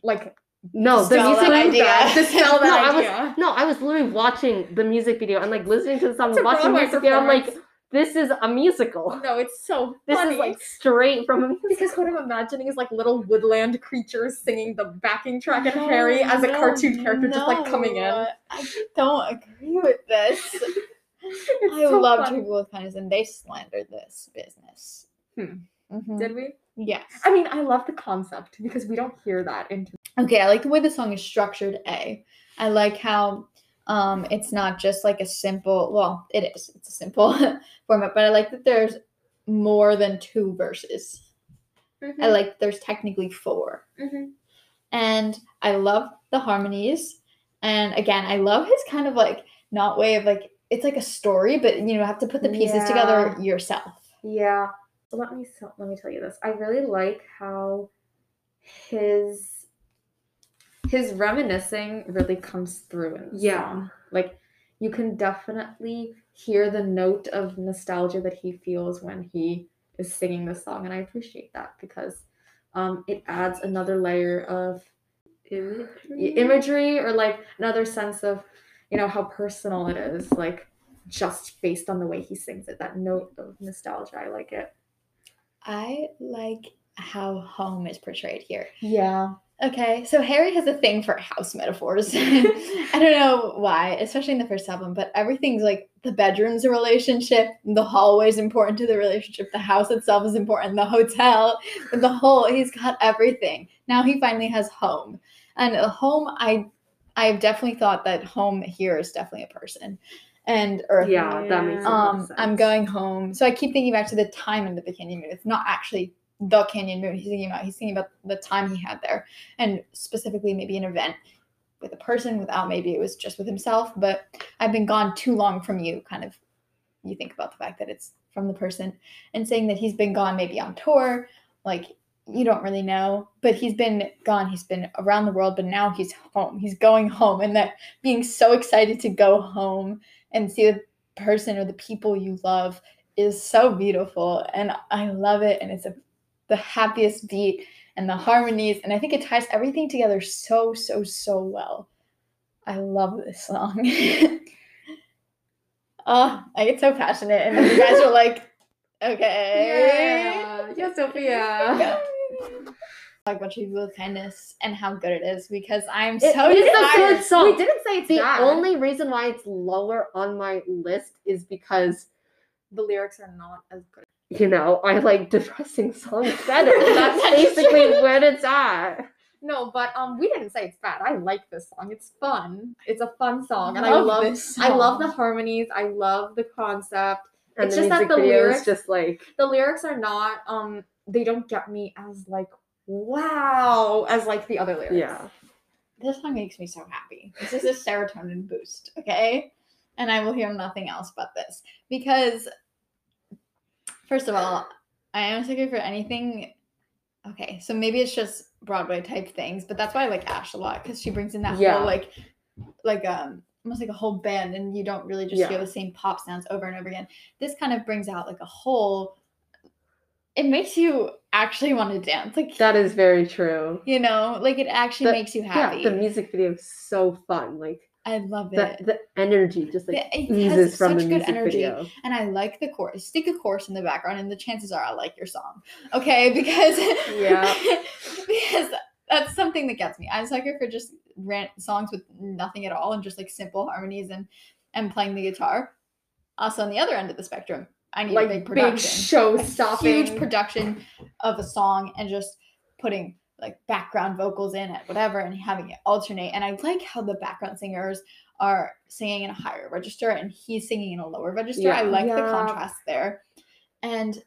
like No, the music that video. idea. dispel that no, I was no, I was literally watching the music video and like listening to the song, watching the music video. I'm like, performance. This is a musical. no, it's so This funny. is like straight from a musical. because what I'm imagining is like little woodland creatures singing the backing track and Harry as a cartoon character just like coming in. I don't agree with this. I so love funny. people with kindness, and they slandered this business. Hmm. Mhm. Did we? Yes. I mean, I love the concept because we don't hear that in Okay, I like the way the song is structured. A, I like how um it's not just like a simple. Well, it is. It's a simple format, but I like that there's more than two verses. I like there's technically four, Mhm. and I love the harmonies. And again, I love his kind of like not way of like it's like a story, but you know have to put the pieces together yourself. Yeah. Let me so- let me tell you this. I really like how his his reminiscing really comes through in the Yeah. song. Like you can definitely hear the note of nostalgia that he feels when he is singing this song, and I appreciate that because um, it adds another layer of i- imagery or like another sense of you know how personal it is like just based on the way he sings it that note of nostalgia i like it I like how home is portrayed here. yeah Okay, so Harry has a thing for house metaphors. I don't know why, especially in the first album, but everything's like the bedroom's a relationship, the hallway's important to the relationship, the house itself is important, the hotel, the whole, he's got everything. Now he finally has home. And a home, I I've definitely thought that home here is definitely a person. And Earth. Yeah, that makes a lot of Um, I'm going home. So I keep thinking back to the time in the beginning. It's not actually the Canyon Moon. He's thinking about. He's thinking about the time he had there. And specifically maybe an event with a person without maybe it was just with himself but i've been gone too long from you kind of. You think about the fact that it's from the person and saying that he's been gone maybe on tour like you don't really know but he's been gone. He's been around the world but now he's home. He's going home and that being so excited to go home and see the person or the people you love is so beautiful and i love it and it's a, the happiest beat and the harmonies and i think it ties everything together so so so well i love this song oh i get so passionate and then you guys are like okay Yeah, yeah, Sofia. talk about treat people with kindness and how good it is because i'm It so is a good song. We didn't say it's The bad. only reason why it's lower on my list is because the lyrics are not as good. You know I like depressing songs better. That's basically where it's at. No, but um, we didn't say it's bad. I like this song. It's fun. It's a fun song, and I Love love. this I love the harmonies. I love the concept. And It's the just that the lyrics- just like The lyrics are not um. They don't get me as like wow as like the other lyrics. yeah. this song makes me so happy. This is a serotonin boost, okay? And I will hear nothing else but this because, first of all, I am a sucker for anything. Okay, so maybe it's just Broadway type things, but that's why I like Ash a lot because she brings in that Yeah. whole like, like um, almost like a whole band, and you don't really just hear the same pop sounds over and over again. This kind of brings out like a whole. It makes you actually want to dance, like That is very true. you know, like it actually The- makes you happy. Yeah, the music video is so fun. Like I love it. the energy just like The- it has oozes from the such good music energy. video. and I like the chorus. Stick a chorus in the background, and the chances are I like your song. Okay, because Yeah. because that's something that gets me. I'm sucker for just rant songs with nothing at all and just like simple harmonies and and playing the guitar. Also, on the other end of the spectrum, I need like a big big, production, show stopping. huge production of a song, and just putting like background vocals in it, whatever, and having it alternate. And I like how the background singers are singing in a higher register and he's singing in a lower register. I Yeah. like the contrast there. And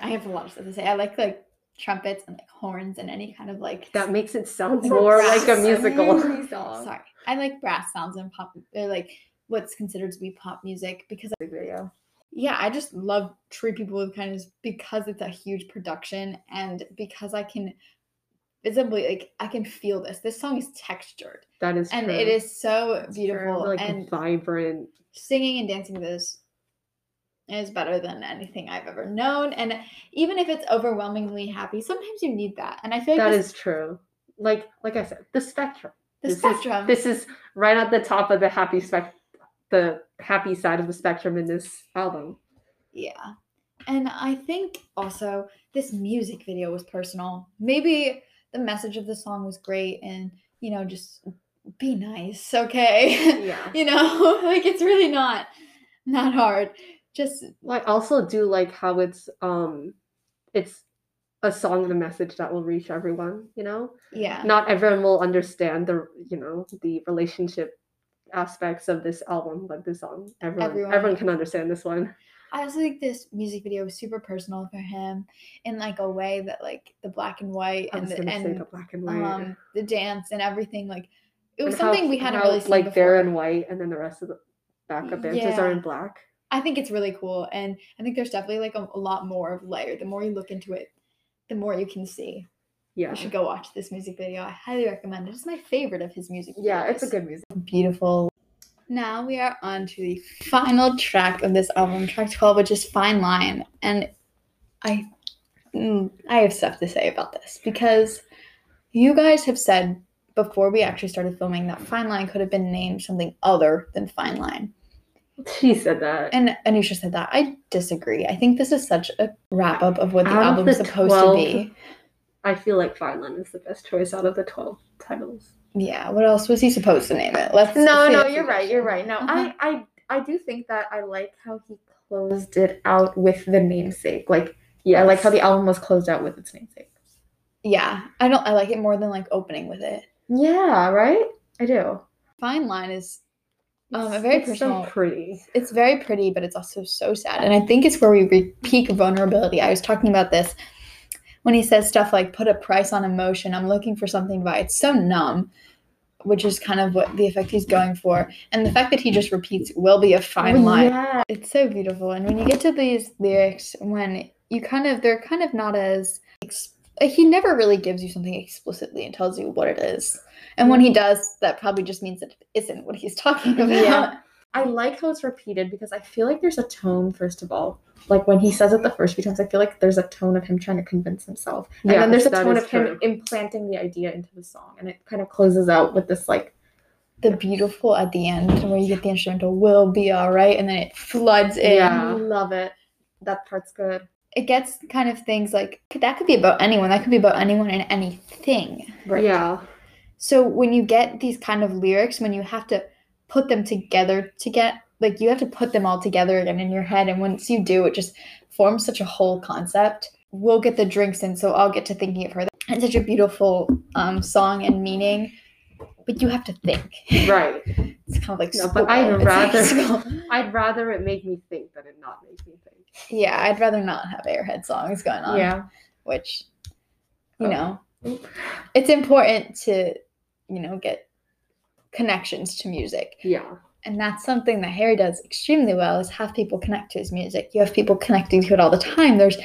I have a lot of stuff to say. I like like trumpets and like horns and any kind of like That makes it sound Like more like a musical. Sorry. I like brass sounds and pop or like what's considered to be pop music because video. yeah, I just love treat people with kindness because it's a huge production and because I can visibly like I can feel this. This song is textured That is and true. it is so very, beautiful like and vibrant. singing and dancing this is better than anything I've ever known. And even if it's overwhelmingly happy, sometimes you need that. And I feel like That this, is true. Like like I said, the spectrum. the this is- spectrum. This is right at the top of the happy spec the happy side of the spectrum in this album. Yeah. And I think also this music video was personal. Maybe the message of the song was great and, you know, just be nice, okay? Yeah. you know, like it's really not not hard. Just I also do like how it's um it's a song and a message that will reach everyone, you know? yeah. Not everyone will understand the you know, the relationship aspects of this album, but this song everyone Everyone. everyone, can understand this one. I also think this music video was super personal for him in like a way that like the black and white and the, and the black and white. um the dance and everything like it was and how- something we hadn't how, really seen like before. they're in white and then the rest of the backup dancers are in black. I think it's really cool, and I think there's definitely like a, a lot more of layer. The more you look into it, the more you can see. Yeah. You should go watch this music video. I highly recommend it. It's my favorite of his music. Yeah, it's a good music. beautiful. Now we are on to the final track of this album, track 12, which is Fine Line. And I mm, I have stuff to say about this because you guys have said before we actually started filming that Fine Line could have been named something other than Fine Line. She said that. And Anusha said that. I disagree. I think this is such a wrap up of what the album is supposed 12 to be. I feel like Fine Line is the best choice out of the 12 titles. Yeah. What else was he supposed to name it? Let's. No, no, you're right. You're right. No, Mhm. I, I, I do think that I like how he closed it out with the namesake. Like, yeah, I like how the album was closed out with its namesake. Yeah, I don't. I like it more than like opening with it. Yeah, right. I do. Fine line is um, a very It's personal. so pretty. it's very pretty, but it's also so sad. And I think it's where we re- peak vulnerability. I was talking about this when he says stuff like "put a price on emotion." I'm looking for something to buy. It's so numb, which is kind of what the effect he's going for. And the fact that he just repeats "will be a fine line." Yeah. It's so beautiful. And when you get to these lyrics, when you kind of they're kind of not as ex- he never really gives you something explicitly and tells you what it is. And when he does, that probably just means that it isn't what he's talking about. Yeah. I like how it's repeated because I feel like there's a tone, first of all. Like when he says it the first few times, I feel like there's a tone of him trying to convince himself. And then there's a tone is of him implanting the idea into the song. And it kind of closes out with this like the beautiful at the end where you get the instrumental will be all right and then it floods in Yeah. love it. That part's good. it gets kind of things like that could be about anyone that could be about anyone and anything Yeah. so when you get these kind of lyrics when you have to put them together to get like you have to put them all together again in your head and once you do it just forms such a whole concept we'll get the drinks in so i'll get to thinking of her it's such a beautiful um, song and meaning but you have to think Right. it's kind of like No, but I'd like rather- school. I'd rather it make me think than it not make me think. Yeah, I'd rather not have Airhead songs going on. yeah. Which, you Oh. know, it's important to, you know, get connections to music. Yeah. And that's something that Harry does extremely well is have people connect to his music. You have people connecting to it all the time. There's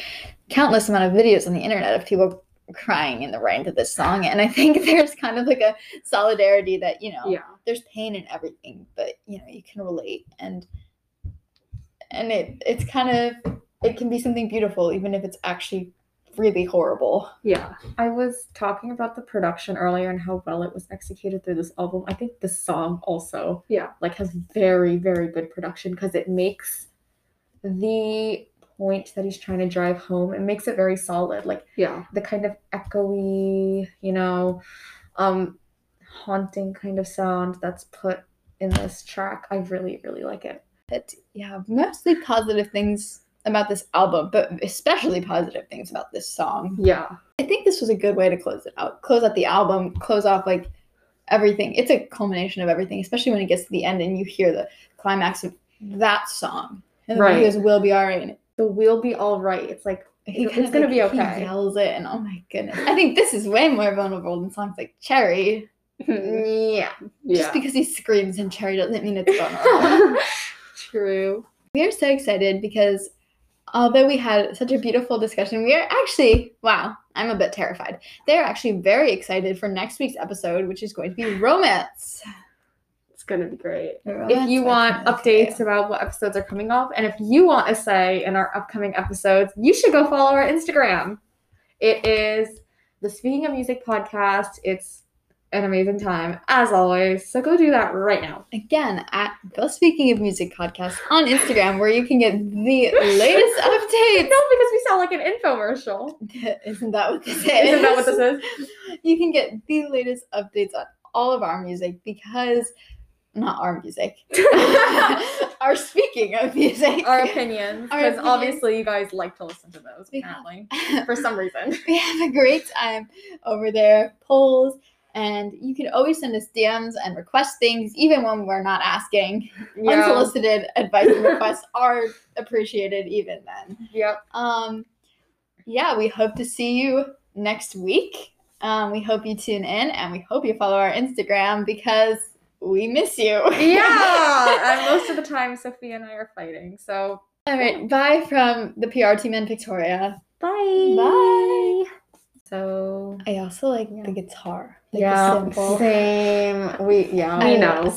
countless amount of videos on the internet of people crying in the rain to this song. And I think there's kind of like a solidarity that, you know, Yeah. there's pain in everything, but you know, you can relate and and it it's kind of it can be something beautiful even if it's actually really horrible. Yeah. I was talking about the production earlier and how well it was executed through this album. I think this song also Yeah. like has very very good production because it makes the point that he's trying to drive home it makes it very solid like Yeah. the kind of echoey you know um haunting kind of sound that's put in this track i really really like it But yeah, mostly positive things about this album, but especially positive things about this song. Yeah. I think this was a good way to close it out. Close out the album, close off like everything. It's a culmination of everything, especially when it gets to the end and you hear the climax of that song. And then Right. goes, Will be all right. And the will be all right it's like he It's gonna like, be okay. he yells it, and oh my goodness. I think this is way more vulnerable than songs like Cherry. yeah yeah. Just because he screams and Cherry doesn't mean it's vulnerable. True. we are so excited because although we had such a beautiful discussion, we are actually, wow, I'm a bit terrified. They're actually very excited for next week's episode, which is going to be romance. It's gonna be great. if you want updates about what episodes are coming up and if you want a say in our upcoming episodes you should go follow our instagram it is the speaking of music podcast it's an amazing time as always. So go do that right now. Again, at the Speaking of Music podcast on Instagram, where you can get the latest updates. no because we sound like an infomercial. Isn't that what this is? isn't that what this is? You can get the latest updates on all of our music because, not our music, our speaking of music. our opinions because obviously you guys like to listen to those apparently for some reason. We have a great time over there, polls, and you can always send us DMs and request things, even when we're not asking. Unsolicited advice and requests are appreciated even then. yep Um, yeah, we hope to see you next week. Um, we hope you tune in and we hope you follow our Instagram because we miss you. yeah and most of the time sofia and i are fighting so All right, bye from the PR team in Victoria. Bye. Bye. So I also like Yeah. the guitar. Like yeah, the same. We yeah. I We know.